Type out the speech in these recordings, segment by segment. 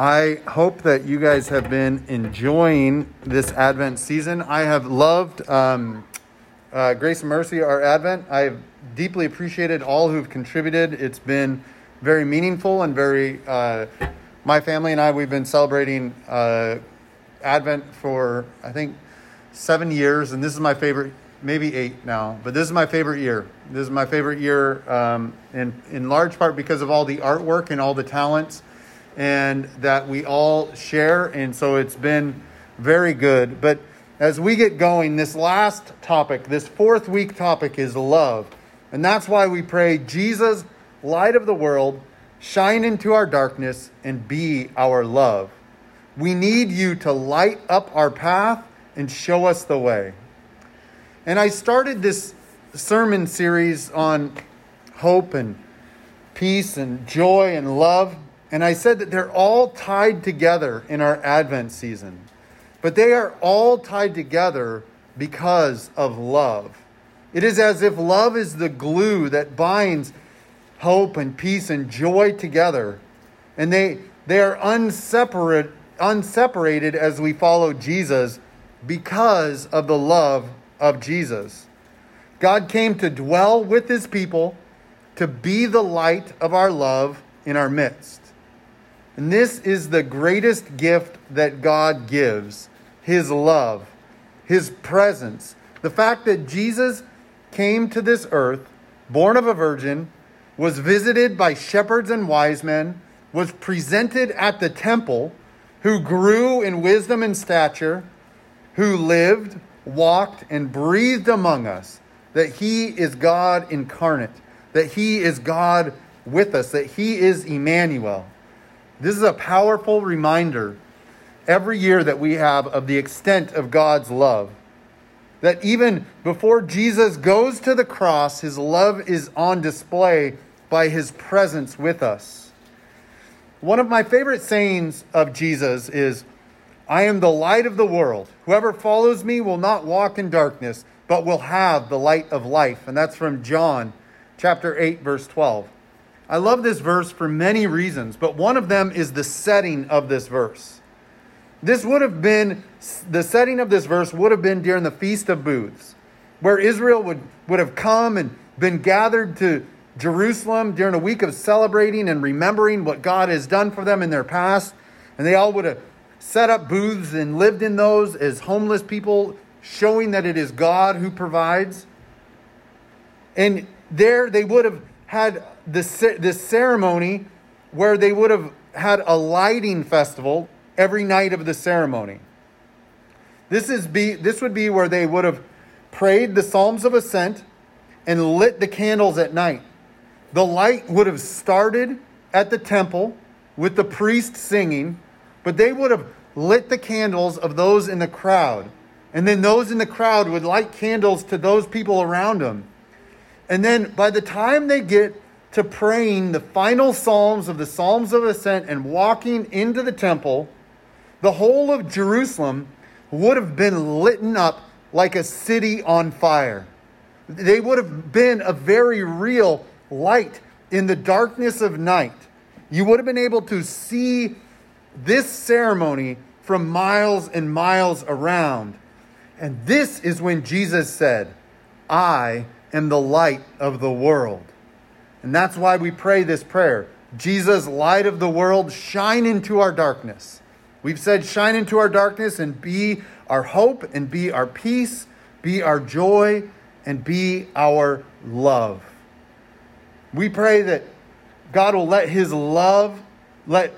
I hope that you guys have been enjoying this Advent season. I have loved um, uh, Grace and Mercy, our Advent. I've deeply appreciated all who've contributed. It's been very meaningful and very. Uh, my family and I, we've been celebrating uh, Advent for, I think, seven years, and this is my favorite, maybe eight now, but this is my favorite year. This is my favorite year um, in, in large part because of all the artwork and all the talents and that we all share. And so it's been very good. But as we get going, this last topic, this fourth week topic is love. And that's why we pray, Jesus, light of the world, shine into our darkness and be our love. We need you to light up our path and show us the way. And I started this sermon series on hope and peace and joy and love and I said that they're all tied together in our Advent season. But they are all tied together because of love. It is as if love is the glue that binds hope and peace and joy together. And they, they are unseparate, unseparated as we follow Jesus because of the love of Jesus. God came to dwell with his people, to be the light of our love in our midst. And this is the greatest gift that God gives His love, His presence. The fact that Jesus came to this earth, born of a virgin, was visited by shepherds and wise men, was presented at the temple, who grew in wisdom and stature, who lived, walked, and breathed among us, that He is God incarnate, that He is God with us, that He is Emmanuel. This is a powerful reminder every year that we have of the extent of God's love. That even before Jesus goes to the cross, his love is on display by his presence with us. One of my favorite sayings of Jesus is, I am the light of the world. Whoever follows me will not walk in darkness, but will have the light of life. And that's from John chapter 8, verse 12. I love this verse for many reasons, but one of them is the setting of this verse. This would have been, the setting of this verse would have been during the Feast of Booths, where Israel would, would have come and been gathered to Jerusalem during a week of celebrating and remembering what God has done for them in their past. And they all would have set up booths and lived in those as homeless people, showing that it is God who provides. And there they would have had this, this ceremony where they would have had a lighting festival every night of the ceremony. This, is be, this would be where they would have prayed the Psalms of Ascent and lit the candles at night. The light would have started at the temple with the priest singing, but they would have lit the candles of those in the crowd. And then those in the crowd would light candles to those people around them. And then by the time they get to praying the final Psalms of the Psalms of Ascent and walking into the temple, the whole of Jerusalem would have been lit up like a city on fire. They would have been a very real light in the darkness of night. You would have been able to see this ceremony from miles and miles around. And this is when Jesus said, I am the light of the world. And that's why we pray this prayer Jesus, light of the world, shine into our darkness. We've said, shine into our darkness and be our hope and be our peace, be our joy, and be our love. We pray that God will let his love, let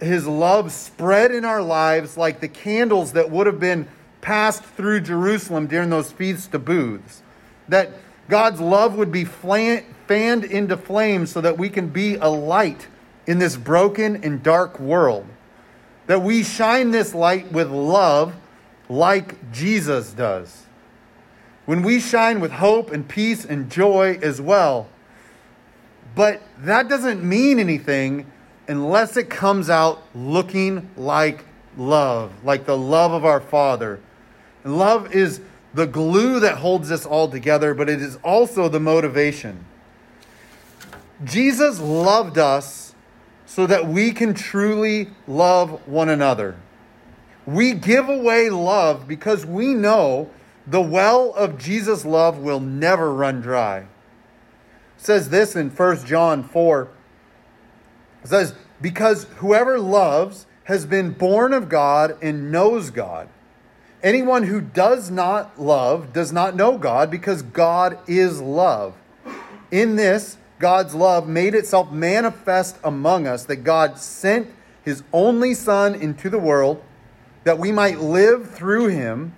his love spread in our lives like the candles that would have been passed through Jerusalem during those feasts of booths. That God's love would be fanned into flames so that we can be a light in this broken and dark world. That we shine this light with love like Jesus does. When we shine with hope and peace and joy as well. But that doesn't mean anything unless it comes out looking like love, like the love of our Father. Love is the glue that holds us all together, but it is also the motivation. Jesus loved us so that we can truly love one another. We give away love because we know the well of Jesus' love will never run dry. It says this in 1 John 4. It says, Because whoever loves has been born of God and knows God. Anyone who does not love does not know God because God is love. In this, God's love made itself manifest among us, that God sent his only Son into the world that we might live through him.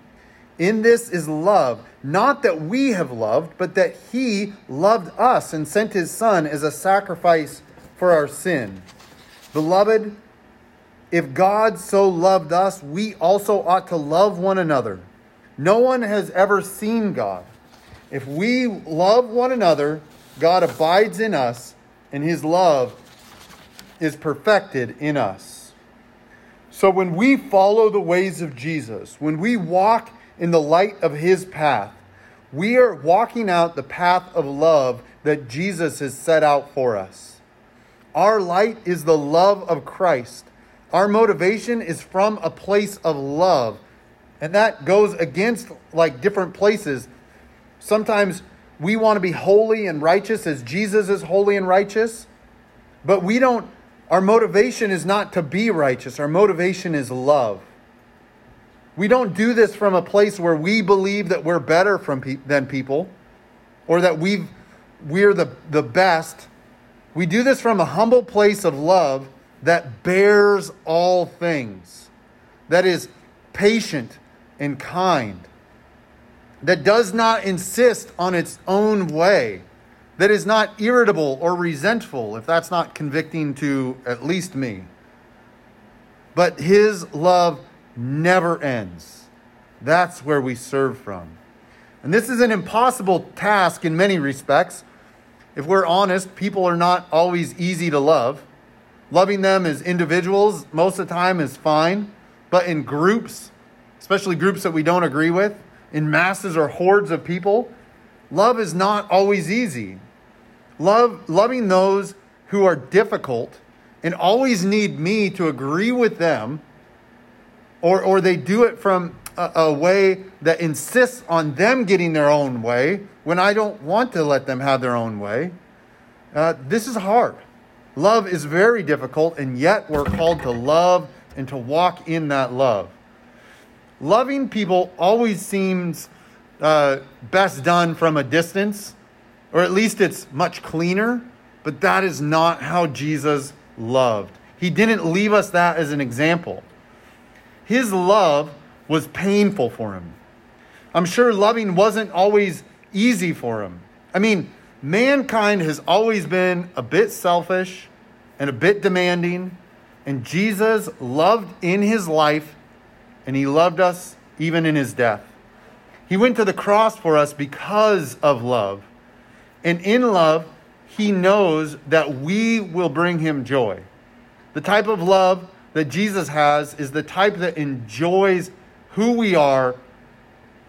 In this is love, not that we have loved, but that he loved us and sent his Son as a sacrifice for our sin. Beloved, if God so loved us, we also ought to love one another. No one has ever seen God. If we love one another, God abides in us, and his love is perfected in us. So when we follow the ways of Jesus, when we walk in the light of his path, we are walking out the path of love that Jesus has set out for us. Our light is the love of Christ. Our motivation is from a place of love. And that goes against like different places. Sometimes we want to be holy and righteous as Jesus is holy and righteous, but we don't our motivation is not to be righteous, our motivation is love. We don't do this from a place where we believe that we're better from pe- than people or that we've, we're the, the best. We do this from a humble place of love that bears all things, that is patient and kind, that does not insist on its own way that is not irritable or resentful, if that's not convicting to at least me. But his love never ends. That's where we serve from. And this is an impossible task in many respects. If we're honest, people are not always easy to love. Loving them as individuals most of the time is fine, but in groups, especially groups that we don't agree with, in masses or hordes of people, love is not always easy. Love, loving those who are difficult and always need me to agree with them, or, or they do it from a, a way that insists on them getting their own way when I don't want to let them have their own way. Uh, this is hard. Love is very difficult, and yet we're called to love and to walk in that love. Loving people always seems uh, best done from a distance or at least it's much cleaner, but that is not how Jesus loved. He didn't leave us that as an example. His love was painful for him. I'm sure loving wasn't always easy for him. I mean, mankind has always been a bit selfish and a bit demanding, and Jesus loved in his life, and he loved us even in his death. He went to the cross for us because of love. And in love, he knows that we will bring him joy. The type of love that Jesus has is the type that enjoys who we are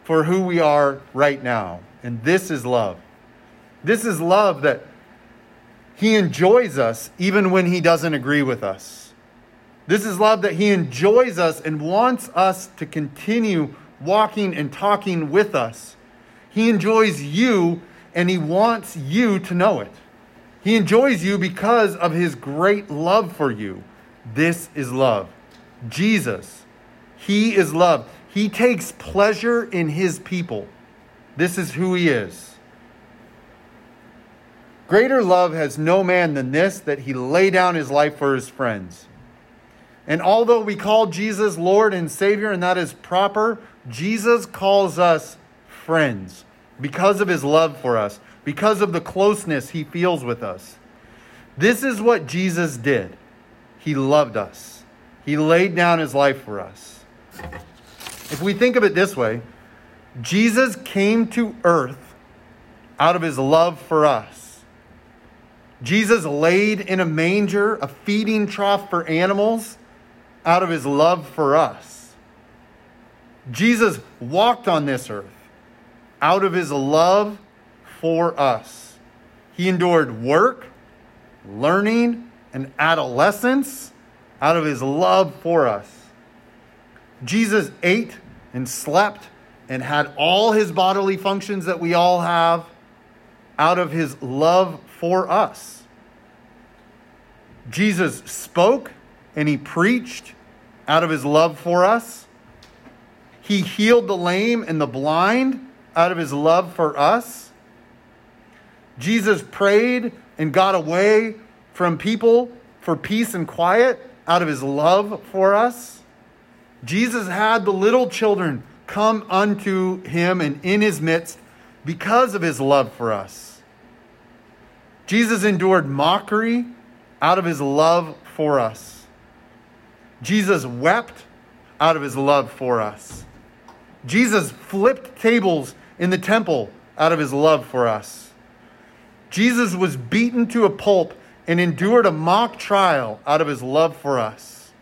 for who we are right now. And this is love. This is love that he enjoys us even when he doesn't agree with us. This is love that he enjoys us and wants us to continue walking and talking with us. He enjoys you and he wants you to know it. He enjoys you because of his great love for you. This is love. Jesus, he is love. He takes pleasure in his people. This is who he is. Greater love has no man than this, that he lay down his life for his friends. And although we call Jesus Lord and Savior, and that is proper, Jesus calls us friends because of his love for us, because of the closeness he feels with us. This is what Jesus did. He loved us, he laid down his life for us. If we think of it this way, Jesus came to earth out of his love for us. Jesus laid in a manger, a feeding trough for animals, out of his love for us. Jesus walked on this earth out of his love for us. He endured work, learning, and adolescence out of his love for us. Jesus ate and slept and had all his bodily functions that we all have out of his love for us. Jesus spoke and he preached out of his love for us. He healed the lame and the blind out of his love for us. Jesus prayed and got away from people for peace and quiet out of his love for us. Jesus had the little children come unto him and in his midst because of his love for us. Jesus endured mockery out of his love for us. Jesus wept out of his love for us. Jesus flipped tables in the temple out of his love for us. Jesus was beaten to a pulp and endured a mock trial out of his love for us.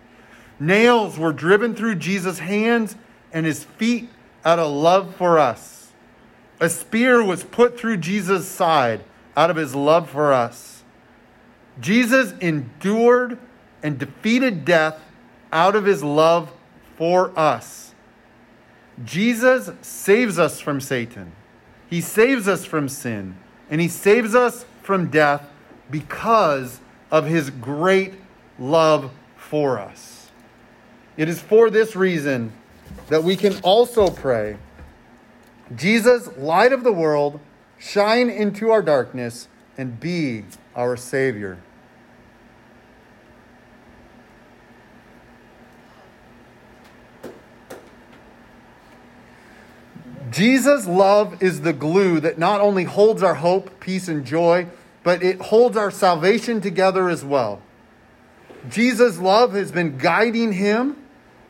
Nails were driven through Jesus' hands and his feet out of love for us. A spear was put through Jesus' side out of his love for us. Jesus endured and defeated death out of his love for us. Jesus saves us from Satan. He saves us from sin. And he saves us from death because of his great love for us. It is for this reason that we can also pray Jesus, light of the world, shine into our darkness and be our Savior. Jesus' love is the glue that not only holds our hope, peace, and joy, but it holds our salvation together as well. Jesus' love has been guiding him,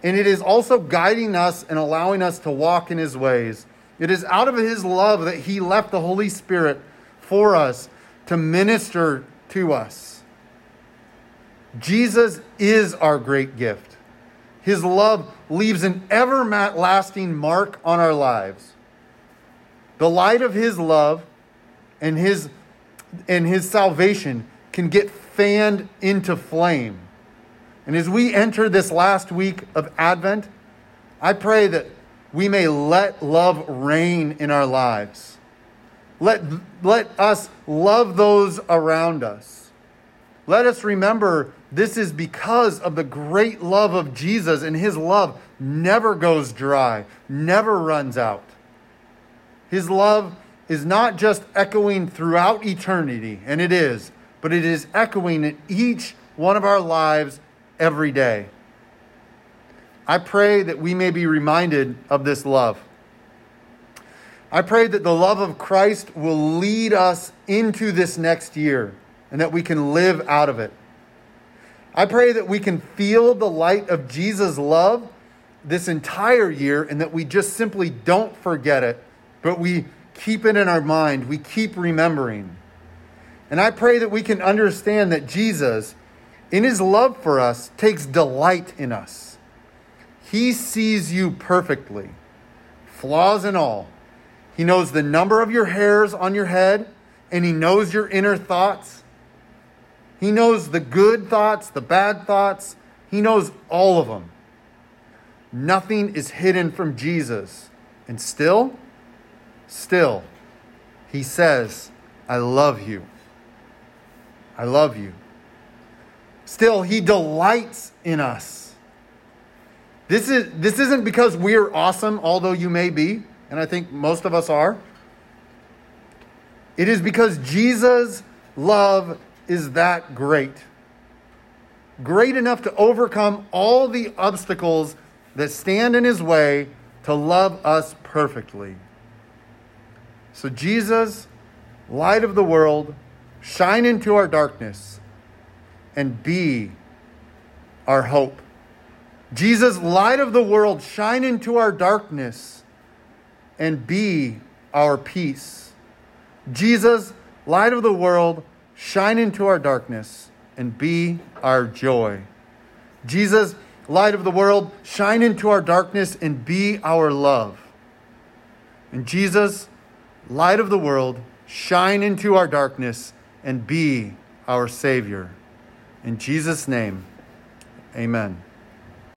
and it is also guiding us and allowing us to walk in his ways. It is out of his love that he left the Holy Spirit for us to minister to us. Jesus is our great gift. His love leaves an everlasting mark on our lives. The light of his love and his and his salvation can get fanned into flame. And as we enter this last week of Advent, I pray that we may let love reign in our lives. Let, let us love those around us. Let us remember this is because of the great love of Jesus, and his love never goes dry, never runs out. His love is not just echoing throughout eternity, and it is, but it is echoing in each one of our lives every day. I pray that we may be reminded of this love. I pray that the love of Christ will lead us into this next year and that we can live out of it. I pray that we can feel the light of Jesus' love this entire year and that we just simply don't forget it, but we keep it in our mind. We keep remembering. And I pray that we can understand that Jesus, in his love for us, takes delight in us. He sees you perfectly, flaws and all. He knows the number of your hairs on your head, and he knows your inner thoughts. He knows the good thoughts, the bad thoughts. He knows all of them. Nothing is hidden from Jesus. And still, Still, he says, I love you. I love you. Still, he delights in us. This, is, this isn't because we're awesome, although you may be, and I think most of us are. It is because Jesus' love is that great. Great enough to overcome all the obstacles that stand in his way to love us perfectly. So, Jesus, light of the world, shine into our darkness and be our hope. Jesus, light of the world, shine into our darkness and be our peace. Jesus, light of the world, shine into our darkness and be our joy. Jesus, light of the world, shine into our darkness and be our love. And Jesus, light of the world, shine into our darkness and be our Savior. In Jesus' name, amen.